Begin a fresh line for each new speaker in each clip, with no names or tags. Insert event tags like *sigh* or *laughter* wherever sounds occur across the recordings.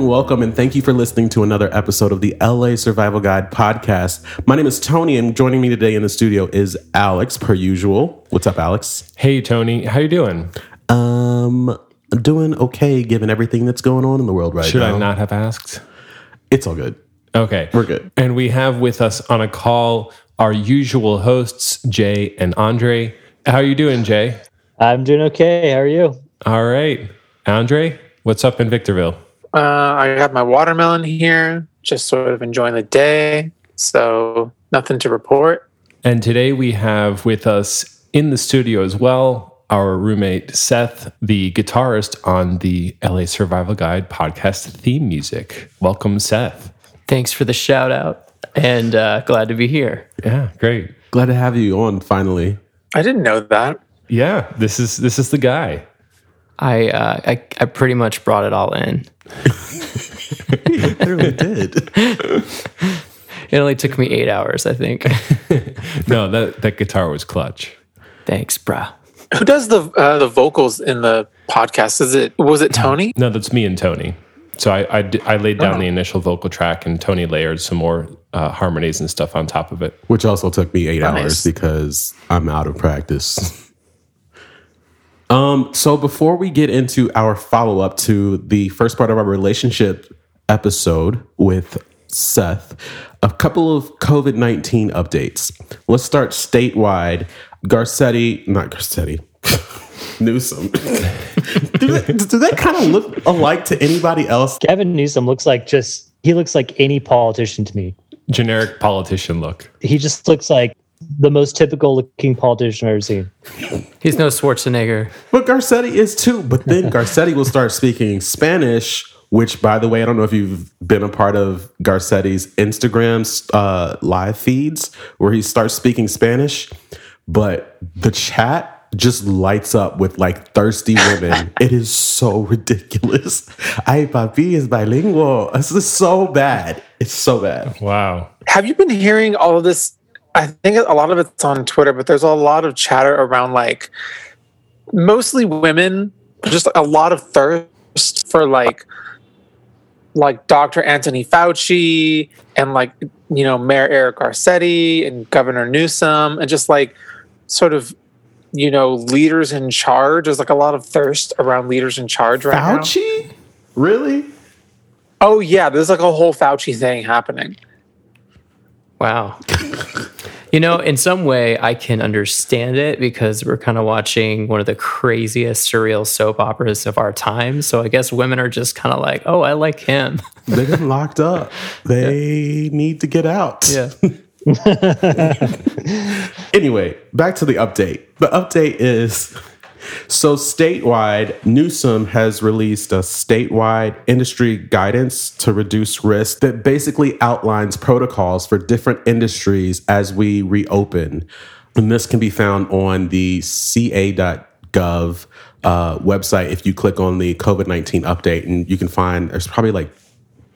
Hello and welcome, and thank you for listening to another episode of the LA Survival Guide podcast. My name is Tony, and joining me today in the studio is Alex, per usual. What's up, Alex?
Hey Tony, how you doing?
Um, doing okay given everything that's going on in the world right
Should
now.
I not have asked?
It's all good.
Okay,
We're good.
And we have with us on a call our usual hosts, Jay and Andre. How are you doing, Jay?
I'm doing okay. How are you?
All right, Andre, what's up in Victorville?
Uh, I got my watermelon here, just sort of enjoying the day. So nothing to report.
And today we have with us in the studio as well our roommate Seth, the guitarist on the LA Survival Guide podcast theme music. Welcome, Seth.
Thanks for the shout out and uh, glad to be here.
Yeah, great.
Glad to have you on finally.
I didn't know that.
Yeah, this is this is the guy.
I, uh, I I pretty much brought it all in. *laughs*
I really did.
It only took me eight hours, I think. *laughs*
No, that that guitar was clutch.
Thanks, bro.
Who does the uh, the vocals in the podcast? Is it was it Tony?
No, that's me and Tony. So I I, d- I laid down the initial vocal track, and Tony layered some more uh, harmonies and stuff on top of it.
Which also took me eight
Nice.
hours because I'm out of practice. *laughs* um, so before we get into our follow up to the first part of our relationship episode with Seth, a couple of COVID 19 updates. Let's start statewide. Garcetti, not Garcetti, *laughs* Newsom. do, they, do they kind of look alike to anybody else?
Gavin Newsom looks like just he looks like any politician to me.
Generic politician look.
He just looks like the most typical looking politician I've ever seen.
He's no Schwarzenegger.
But Garcetti is too. But then Garcetti will start speaking Spanish, which, by the way, I don't know if you've been a part of Garcetti's Instagram uh, live feeds where he starts speaking Spanish, but the chat just lights up with like thirsty women. *laughs* it is so ridiculous. Ay, papi is bilingual. This is so bad. It's so bad.
Wow.
Have you been hearing all of this? I think a lot of it's on Twitter, but there's a lot of chatter around like mostly women, just a lot of thirst for like like Dr. Anthony Fauci and like you know Mayor Eric Garcetti and Governor Newsom and just like sort of you know leaders in charge. There's like a lot of thirst around leaders in charge right now.
Fauci? Really?
Oh yeah, there's like a whole Fauci thing happening.
Wow. you know, in some way, I can understand it because we're kind of watching one of the craziest surreal soap operas of our time. So I guess women are just kind of like, oh, I like him. *laughs*
They've been locked up. They need to get out.
yeah. *laughs*
Anyway, back to the update. The update is so statewide, Newsom has released a statewide industry guidance to reduce risk that basically outlines protocols for different industries as we reopen. And this can be found on the ca.gov uh, website if you click on the COVID 19 update, and you can find there's probably like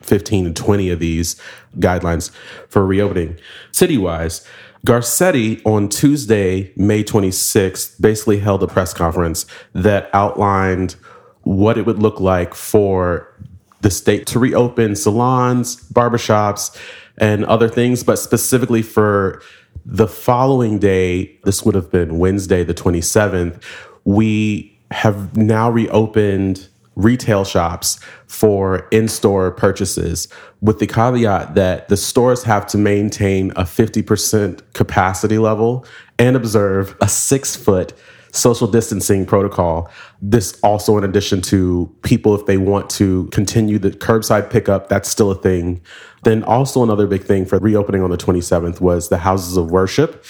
15 to 20 of these guidelines for reopening city-wise. Garcetti on Tuesday, May 26th, basically held a press conference that outlined what it would look like for the state to reopen salons, barbershops, and other things, but specifically for the following day, this would have been Wednesday, the 27th, we have now reopened retail shops for in store purchases with the caveat that the stores have to maintain a 50% capacity level and observe a six foot social distancing protocol. This also, in addition to people, if they want to continue the curbside pickup, that's still a thing. Then, also, another big thing for reopening on the 27th was the houses of worship.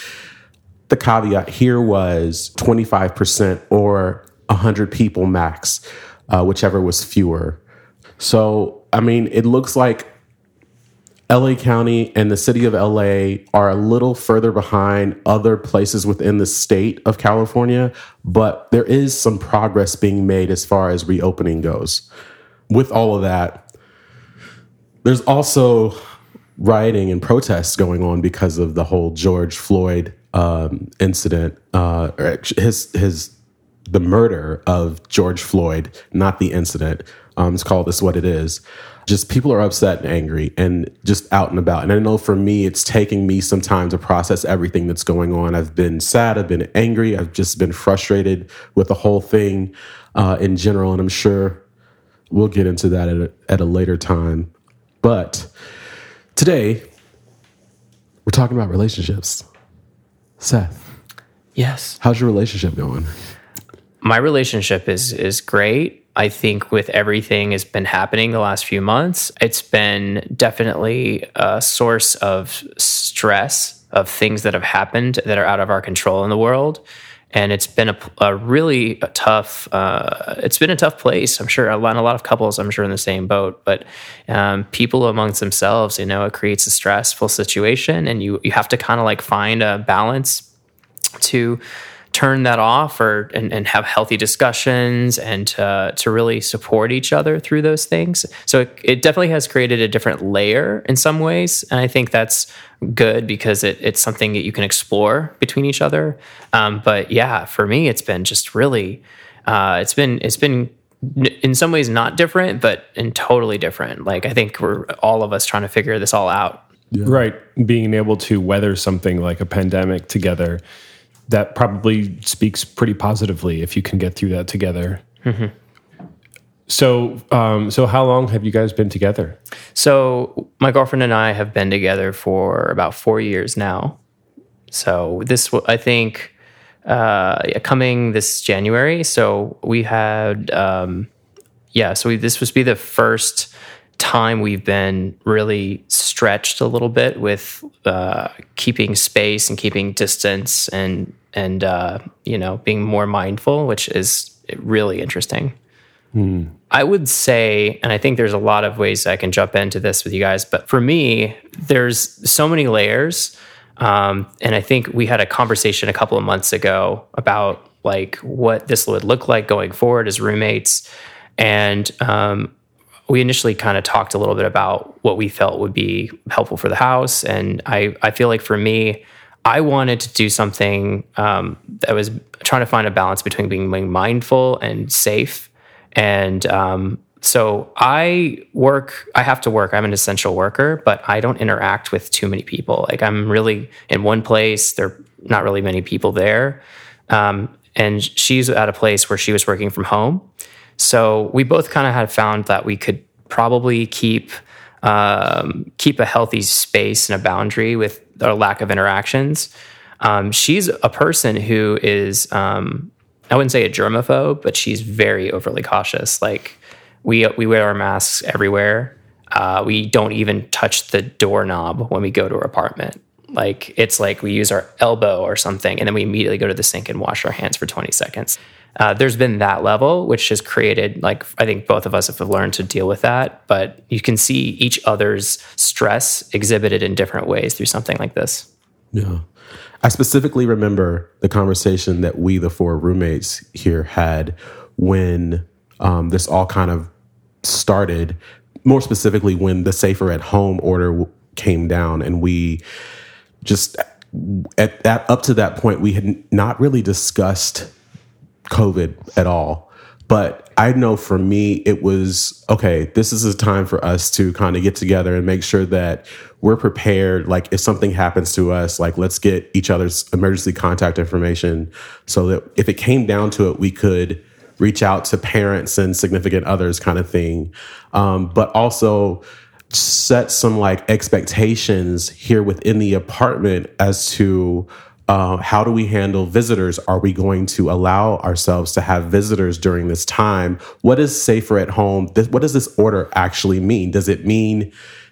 The caveat here was 25% or 100 people max, uh, whichever was fewer. So, I mean, it looks like LA County and the city of LA are a little further behind other places within the state of California, but there is some progress being made as far as reopening goes. With all of that, there's also rioting and protests going on because of the whole George Floyd um, incident, uh, his his the murder of George Floyd, not the incident. Um, it's called This What It Is. Just people are upset and angry and just out and about. And I know for me, it's taking me some time to process everything that's going on. I've been sad, I've been angry, I've just been frustrated with the whole thing uh, in general. And I'm sure we'll get into that at a, at a later time. But today, we're talking about relationships. Seth,
Yes.
how's your relationship going?
My relationship is is great. I think with everything has been happening the last few months, it's been definitely a source of stress of things that have happened that are out of our control in the world. And it's been a, a really tough. Uh, it's been a tough place. I'm sure a lot, a lot of couples. I'm sure in the same boat. But um, people amongst themselves, you know, it creates a stressful situation, and you you have to kind of like find a balance to turn that off or and, and have healthy discussions and to, to really support each other through those things. So it, it definitely has created a different layer in some ways. And i think that's good because it, it's something that you can explore between each other. Um, but yeah for me it's been just really uh, it's been it's been in some ways not different but in totally different. Like i think we're all of us trying to figure this all out.
Right. Being able to weather something like a pandemic together, that probably speaks pretty positively if you can get through that together. So, um, so how long have you guys been together?
So my girlfriend and I have been together for about four years now. So this, I think, uh, coming this January. So we had, um, yeah. So we, this was be the first time we've been really stretched a little bit with uh, keeping space and keeping distance and and uh, you know being more mindful, which is really interesting. I would say, and I think there's a lot of ways I can jump into this with you guys, but for me, there's so many layers. Um, and I think we had a conversation a couple of months ago about like what this would look like going forward as roommates. And um, we initially kind of talked a little bit about what we felt would be helpful for the house. And I, I feel like for me, I wanted to do something um, that was trying to find a balance between being mindful and safe. And um, so I work, I have to work. I'm an essential worker, but I don't interact with too many people. Like I'm really in one place, there are not really many people there. Um, and she's at a place where she was working from home. So we both kind of had found that we could probably keep um, keep a healthy space and a boundary with our lack of interactions. Um, she's a person who is um, I wouldn't say a germaphobe, but she's very overly cautious. Like we we wear our masks everywhere. Uh, we don't even touch the doorknob when we go to her apartment. Like it's like we use our elbow or something, and then we immediately go to the sink and wash our hands for 20 seconds. Uh, there's been that level, which has created like I think both of us have learned to deal with that. But you can see each other's stress exhibited in different ways through something like this.
Yeah. I specifically remember the conversation that we, the four roommates here, had when um, this all kind of started. More specifically, when the safer at home order came down, and we just at that up to that point we had not really discussed COVID at all. But I know for me, it was okay, this is a time for us to kind of get together and make sure that we're prepared. Like, if something happens to us, like, let's get each other's emergency contact information so that if it came down to it, we could reach out to parents and significant others, kind of thing. Um, but also, set some like expectations here within the apartment as to uh, how do we handle visitors? Are we going to allow ourselves to have visitors during this time? What is safer at home? Th- what does this order actually mean? Does it mean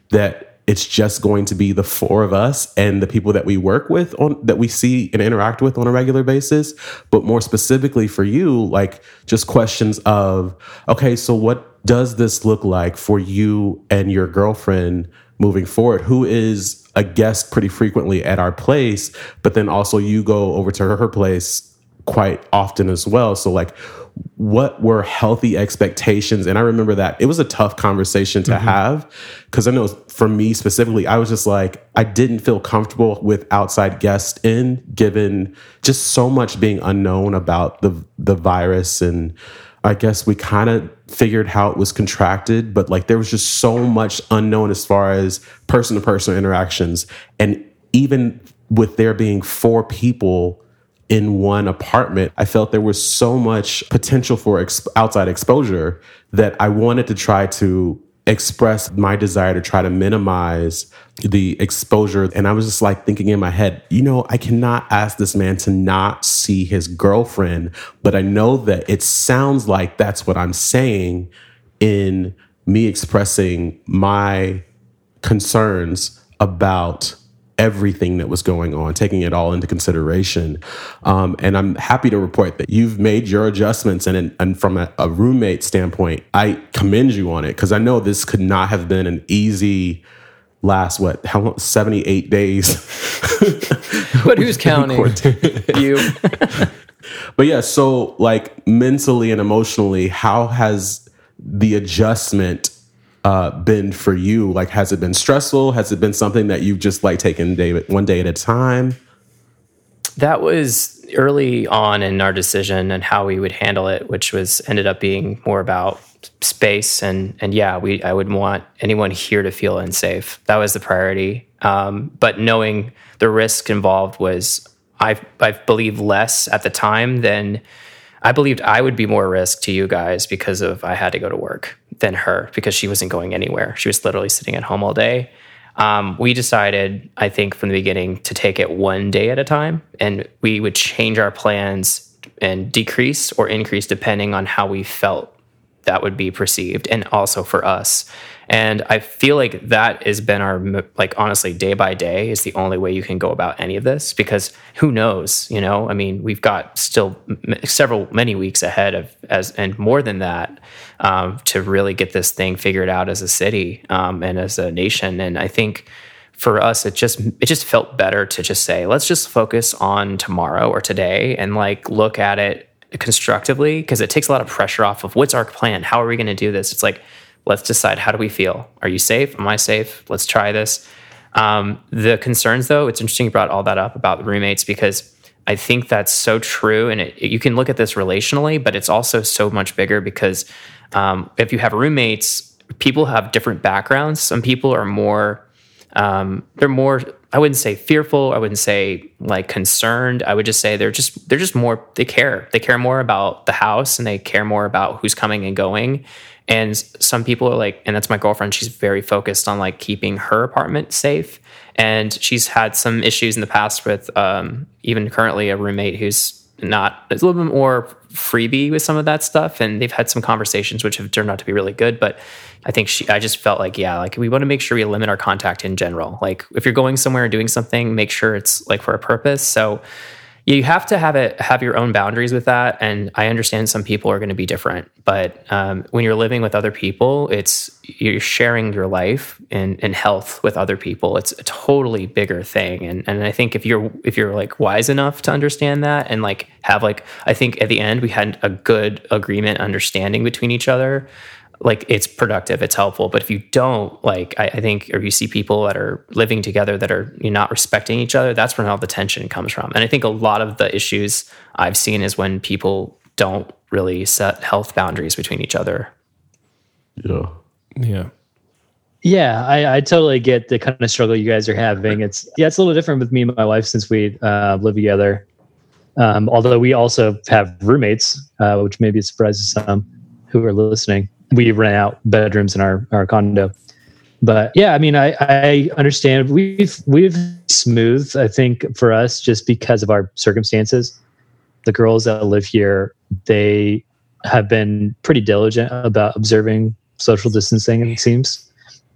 that it's just going to be the four of us and the people that we work with on that we see and interact with on a regular basis? But more specifically for you, like just questions of, okay, so what does this look like for you and your girlfriend moving forward? Who is a guest pretty frequently at our place, but then also you go over to her place quite often as well. So like what were healthy expectations? And I remember that it was a tough conversation to mm-hmm. have because I know for me specifically, I was just like, I didn't feel comfortable with outside guests in given just so much being unknown about the the virus and I guess we kind of figured how it was contracted, but like there was just so much unknown as far as person to person interactions. And even with there being four people in one apartment, I felt there was so much potential for ex- outside exposure that I wanted to try to express my desire to try to minimize the exposure. And I was just like thinking in my head, you know, I cannot ask this man to not see his girlfriend, but I know that it sounds like that's what I'm saying in me expressing my concerns about everything that was going on, taking it all into consideration. Um, and I'm happy to report that you've made your adjustments. And, and from a, a roommate standpoint, I commend you on it because I know this could not have been an easy last what how long 78 days *laughs*
but who's *laughs* counting you *laughs*
but yeah so like mentally and emotionally how has the adjustment uh, been for you? Like, has it been stressful? Has it been something that you've just like taken day one day at a time?
That was early on in our decision and how we would handle it, which was ended up being more about space and and yeah, we I would want anyone here to feel unsafe. That was the priority. Um, but knowing the risk involved was I I believe less at the time than I believed I would be more risk to you guys because of I had to go to work than her because she wasn't going anywhere. She was literally sitting at home all day. Um, we decided, I think, from the beginning to take it one day at a time, and we would change our plans and decrease or increase depending on how we felt that would be perceived, and also for us. And I feel like that has been our, like, honestly, day by day is the only way you can go about any of this because who knows, you know? I mean, we've got still several, many weeks ahead of, as, and more than that, um, to really get this thing figured out as a city um, and as a nation. And I think, for us it just it just felt better to just say let's just focus on tomorrow or today and like look at it constructively because it takes a lot of pressure off of what's our plan? How are we going to do this? It's like let's decide how do we feel? Are you safe? Am i safe? Let's try this. Um, the concerns though it's interesting you brought all that up about roommates because i think that's so true and it, you can look at this relationally but it's also so much bigger because um, if you have roommates people have different backgrounds. Some people are more um, they're more i wouldn't say fearful i wouldn't say like concerned i would just say they're just they're just more they care they care more about the house and they care more about who's coming and going and some people are like, and that's my girlfriend. She's very focused on like keeping her apartment safe. And she's had some issues in the past with um, even currently a roommate who's not it's a little bit more freebie with some of that stuff. And they've had some conversations which have turned out to be really good. But I think she, I just felt like, yeah, like we want to make sure we limit our contact in general. Like if you're going somewhere and doing something, make sure it's like for a purpose. So you have to have it have your own boundaries with that. And i understand some people are going to be different but um, when you're living with other people it's you're sharing your life and, and health with other people. It's a totally bigger thing. And, and i think if you're if you're like wise enough to understand that and like have like i think at the end we had a good agreement understanding between each other like it's productive, it's helpful. But if you don't, like I, I, think, or you see people that are living together that are you're not respecting each other, that's when all the tension comes from. And I think a lot of the issues I've seen is when people don't really set health boundaries between each other.
Yeah.
Yeah.
Yeah, I, I totally get the kind of struggle you guys are having. It's yeah, it's a little different with me and my wife since we uh, live together. Um, although we also have roommates, uh, which maybe surprises some who are listening we rent out bedrooms in our our condo. But yeah, I mean, I I understand we've we've smooth. I think for us, just because of our circumstances, the girls that live here, they have been pretty diligent about observing social distancing. It seems,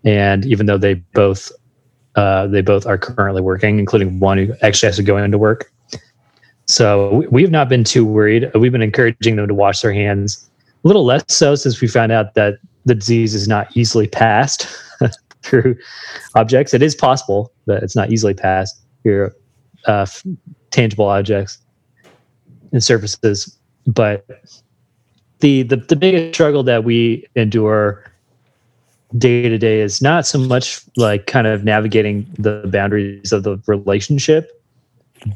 and even though they both uh, they both are currently working, including one who actually has to go into work. So we've not been too worried. We've been encouraging them to wash their hands a little less so since we found out that the disease is not easily passed *laughs* through objects. It is possible, but it's not easily passed through uh, tangible objects and surfaces. But the, the the biggest struggle that we endure day to day is not so much like kind of navigating the boundaries of the relationship,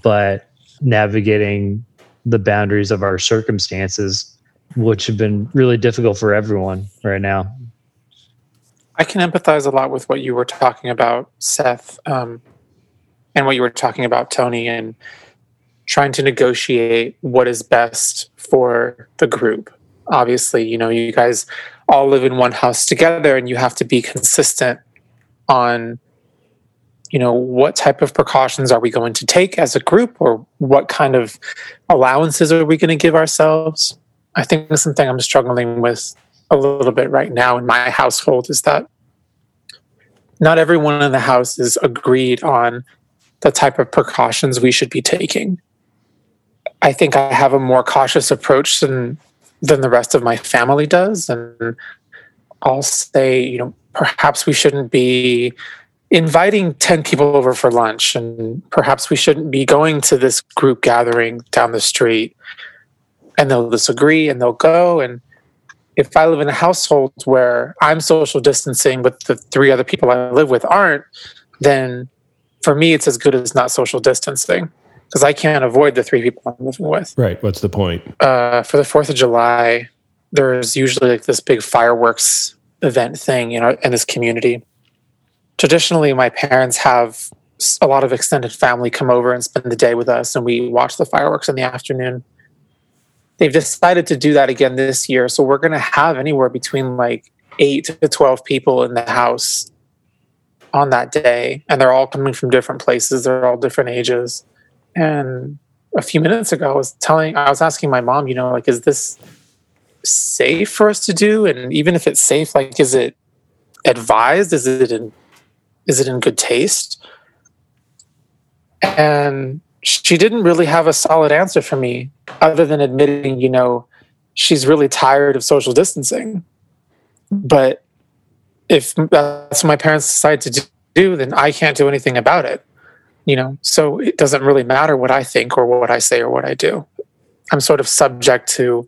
but navigating the boundaries of our circumstances which have been really difficult for everyone right now.
I can empathize a lot with what you were talking about, Seth, um, and what you were talking about, Tony, and trying to negotiate what is best for the group. Obviously, you know, you guys all live in one house together and you have to be consistent on you know what type of precautions are we going to take as a group or what kind of allowances are we going to give ourselves i think something i'm struggling with a little bit right now in my household is that not everyone in the house is agreed on the type of precautions we should be taking. I think i have a more cautious approach than than the rest of my family does. And i'll say you know perhaps we shouldn't be inviting 10 people over for lunch and perhaps we shouldn't be going to this group gathering down the street and they'll disagree and they'll go and if i live in a household where i'm social distancing but the three other people i live with aren't then for me it's as good as not social distancing because i can't avoid the three people i'm living with
Right. What's the point?
uh, for the Fourth of July, there's usually like this big fireworks event thing, you know, in this community. Traditionally, my parents have a lot of extended family come over and spend the day with us, and we watch the fireworks in the afternoon. They've decided to do that again this year, so we're going to have anywhere between like eight to twelve people in the house on that day, and they're all coming from different places. They're all different ages, and a few minutes ago, I was telling, I was asking my mom, you know, like, is this safe for us to do? And even if it's safe, like, is it advised? Is it in, is it in good taste? And she didn't really have a solid answer for me, other than admitting, you know, she's really tired of social distancing. But if that's what my parents decide to do, then I can't do anything about it you know? So it doesn't really matter what i think or what i say or what i do. I'm sort of subject to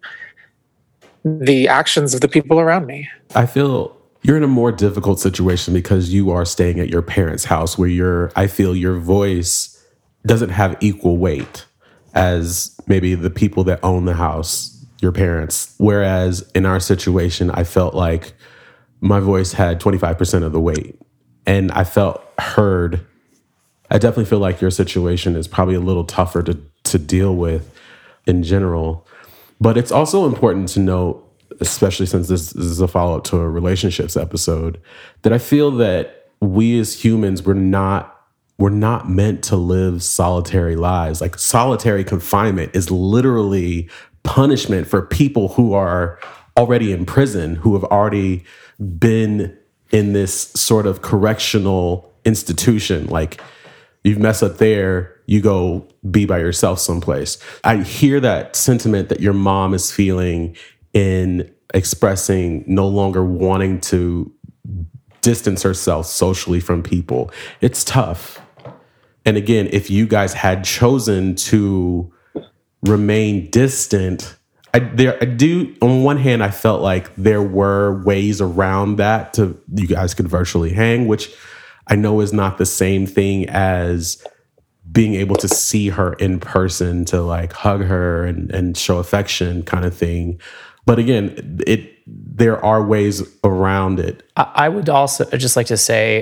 the actions of the people around me.
I feel you're in a more difficult situation because you are staying at your parents' house where you're I feel your voice doesn't have equal weight as maybe the people that own the house, your parents. Whereas in our situation, I felt like my voice had 25% of the weight and I felt heard. I definitely feel like your situation is probably a little tougher to, to deal with in general. But it's also important to note, especially since this, is a follow up to a relationships episode, that I feel that we as humans, we're not we're not meant to live solitary lives. Like solitary confinement is literally punishment for people who are already in prison, who have already been in this sort of correctional institution. Like you mess up there, you go be by yourself someplace. I hear that sentiment that your mom is feeling in expressing no longer wanting to distance herself socially from people. It's tough. And again, if you guys had chosen to remain distant, I there I do on one hand I felt like there were ways around that to you guys could virtually hang, which I know is not the same thing as being able to see her in person to like hug her and, and show affection kind of thing. But again, it there are ways around it.
I would also just like to say,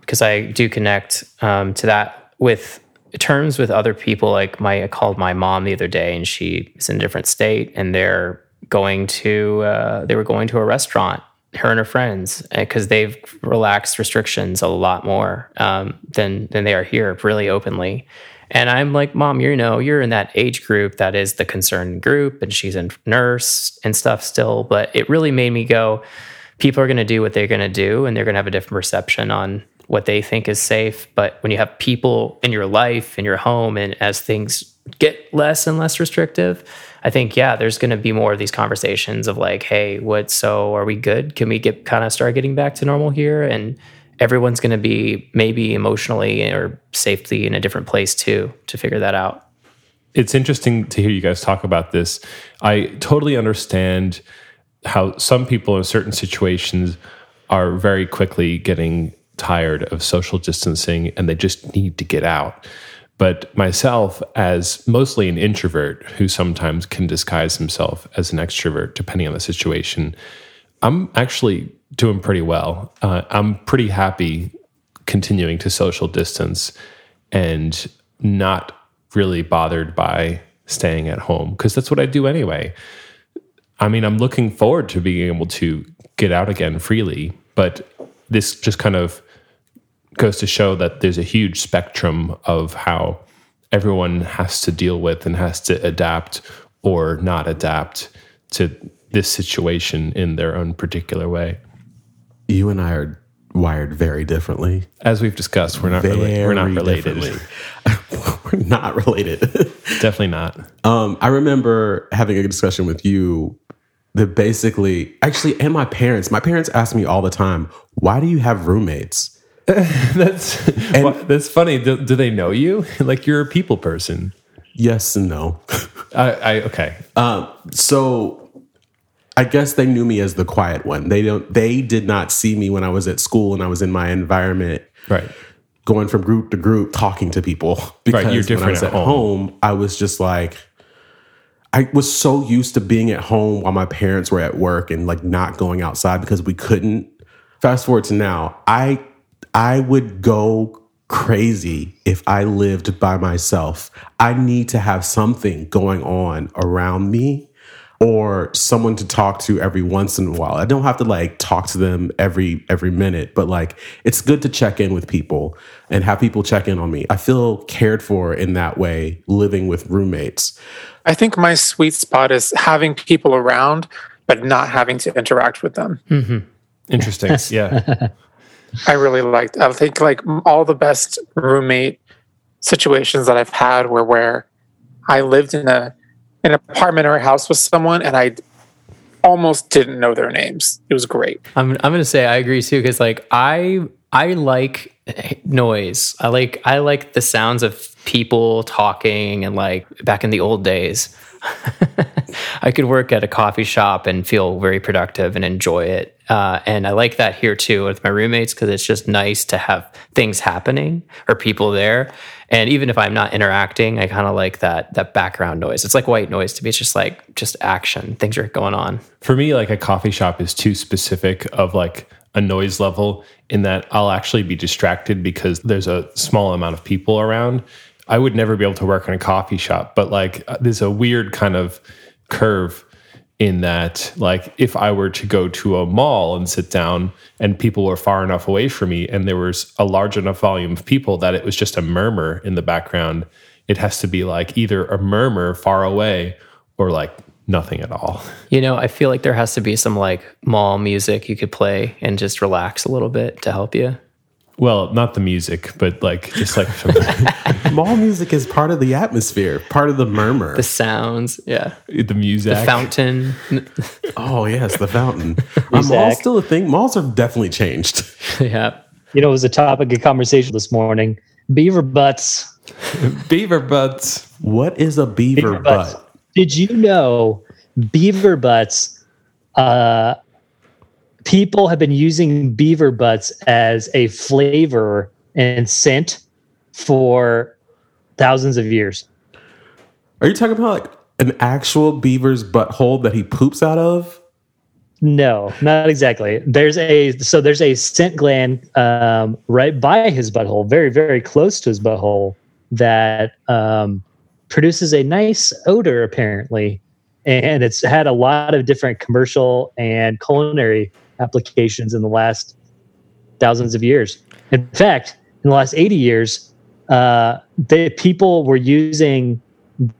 because I do connect um, to that with terms with other people. Like my, I called my mom the other day, and she is in a different state, and they're going to, uh, they were going to a restaurant, her and her friends, because they've relaxed restrictions a lot more um, than than they are here, really openly. And I'm like, Mom, you know, you're in that age group that is the concerned group, and she's a nurse and stuff still. But it really made me go, people are going to do what they're going to do, and they're going to have a different perception on what they think is safe. But when you have people in your life, in your home, and as things get less and less restrictive, I think, yeah, there's going to be more of these conversations of like, hey, what, so are we good? Can we get kind of start getting back to normal here? And everyone's going to be maybe emotionally or safely in a different place too to figure that out.
it's interesting to hear you guys talk about this. I totally understand how some people in certain situations are very quickly getting tired of social distancing and they just need to get out. But myself, as mostly an introvert who sometimes can disguise himself as an extrovert depending on the situation, I'm actually doing pretty well. Uh, I'm pretty happy continuing to social distance and not really bothered by staying at home because that's what I do anyway. I mean, I'm looking forward to being able to get out again freely, but this just kind of goes to show that there's a huge spectrum of how everyone has to deal with and has to adapt or not adapt to this situation in their own particular way.
You and I are wired very differently.
As we've discussed, we're not
Very
rela- we're not related. *laughs*
We're not related. *laughs*
Definitely not.
Um, I remember having a discussion with you that basically, actually, and my parents. My parents ask me all the time, "Why do you have roommates?" *laughs*
That's well, that's funny. Do, do they know you? *laughs* like you're a people person.
Yes and no. *laughs*
I, I okay.
Um, so I guess they knew me as the quiet one. They don't. They did not see me when I was at school and I was in my environment,
Right.
going from group to group, talking to people. Because
you're
when I
different
was
at
at home, I was just like. I was so used to being at home while my parents were at work and like not going outside because we couldn't. Fast forward to now, I I would go crazy if I lived by myself. I need to have something going on around me or someone to talk to every once in a while. I don't have to like talk to them every every minute, but like it's good to check in with people and have people check in on me. I feel cared for in that way living with roommates.
I think my sweet spot is having people around, but not having to interact with them. Mm-hmm.
Interesting. *laughs* yeah.
I really liked. I think like all the best roommate situations that I've had were where I lived in a in an apartment or a house with someone, and I almost didn't know their names. It was great.
I'm I'm gonna say I agree too because like I I like noise. I like I like the sounds of people talking and like back in the old days. *laughs* I could work at a coffee shop and feel very productive and enjoy it. Uh, and I like that here too with my roommates because it's just nice to have things happening or people there. And even if I'm not interacting, I kind of like that that background noise. It's like white noise to me. It's just like just action. Things are going on.
For me, like a coffee shop is too specific of like a noise level in that I'll actually be distracted because there's a small amount of people around. I would never be able to work in a coffee shop, but like there's a weird kind of curve in that like if I were to go to a mall and sit down and people were far enough away from me and there was a large enough volume of people that it was just a murmur in the background, it has to be like either a murmur far away or like nothing at all. *laughs*
You know, I feel like there has to be some like mall music you could play and just relax a little bit to help you.
Well, not the music, but like just like some, *laughs*
Mall music is part of the atmosphere, part of the murmur.
The sounds, yeah.
the music.
The fountain. *laughs*
oh yes, the fountain. Are malls
Zach.
still a thing? Malls have definitely changed.
yeah.
You know, it was a topic of conversation this morning. Beaver butts.
beaver butts.
What is a beaver,
Beaver butts.
butt?
Did you know beaver butts? Uh, people have been using beaver butts as a flavor and scent for thousands of years.
Are you talking about like an actual beaver's butthole that he poops out of?
No, not exactly. There's a so there's a scent gland um, right by his butthole, very very close to his butthole, that um, produces a nice odor apparently, and it's had a lot of different commercial and culinary applications in the last thousands of years. In fact, in the last eighty years, uh, the people were using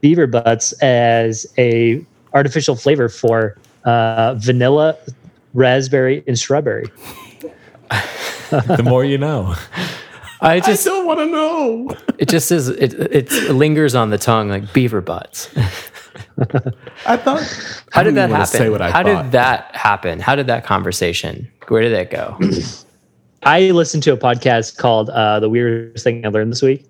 beaver butts as a artificial flavor for uh, vanilla, raspberry, and strawberry. *laughs*
The more you know. *laughs*
I just
I don't want to know.
it just is it it lingers on the tongue like beaver butts.
I thought.
How did that happen?
Say what I
How
thought.
did that happen? How did that conversation? Where did that go?
I listened to a podcast called uh, "The Weirdest Thing I Learned This Week,"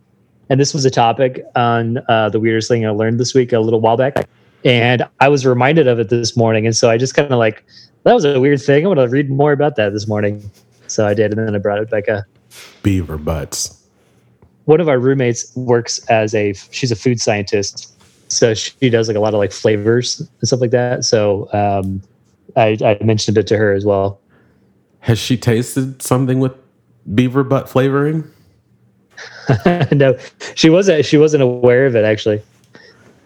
and this was a topic on uh, the weirdest thing I learned this week a little while back, and I was reminded of it this morning, and so I just kind of like that was a weird thing. I want to read more about that this morning, so I did, and then I brought it back up.
Beaver butts?
one of our roommates works as a she's a food scientist, so she does like a lot of like flavors and stuff like that. So um, I, I mentioned it to her as well.
Has she tasted something with beaver butt flavoring? *laughs*
no, she wasn't. She wasn't aware of it actually,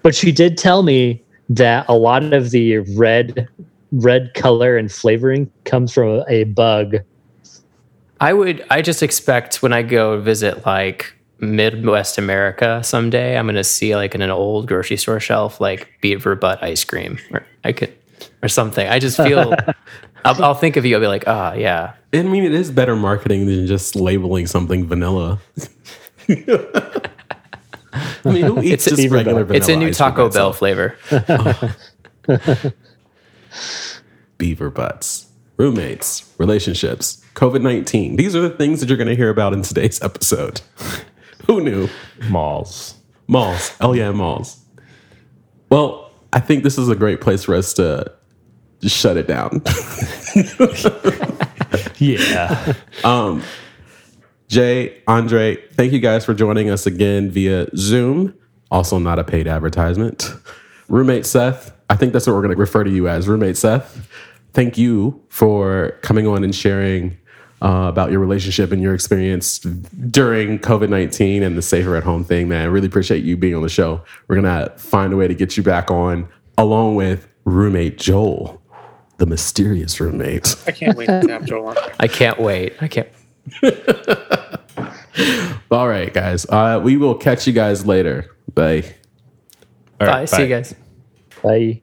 but she did tell me that a lot of the red red color and flavoring comes from a bug.
I would. I just expect when I go visit like Midwest America someday, I'm going to see like in an old grocery store shelf like beaver butt ice cream, or I could, or something. I just feel. *laughs* I'll, I'll think of you. I'll be like, oh yeah,
I mean, it is better marketing than just labeling something vanilla. *laughs* I mean, who eats
It's a
just
beaver
regular
butt.
vanilla?
it's a new
ice
Taco Bell
itself?
flavor. *laughs*
Beaver butts, roommates, relationships, COVID 19. These are the things that you're going to hear about in today's episode. *laughs* who knew?
Malls.
Malls. Oh, yeah, malls. Well, I think this is a great place for us to shut it down. *laughs*
Yeah. *laughs*
Um, Jay, Andre, thank you guys for joining us again via Zoom. Also, not a paid advertisement. Roommate Seth, I think that's what we're going to refer to you as. Roommate Seth, thank you for coming on and sharing uh, about your relationship and your experience during COVID 19 and the safer at home thing, man. I really appreciate you being on the show. We're going to find a way to get you back on along with roommate Joel, the mysterious roommate.
I can't wait to have *laughs* Joel on.
I can't wait. I can't. *laughs*
All right, guys. Uh, we will catch you guys later. Bye.
All
Bye. See you guys.
Bye.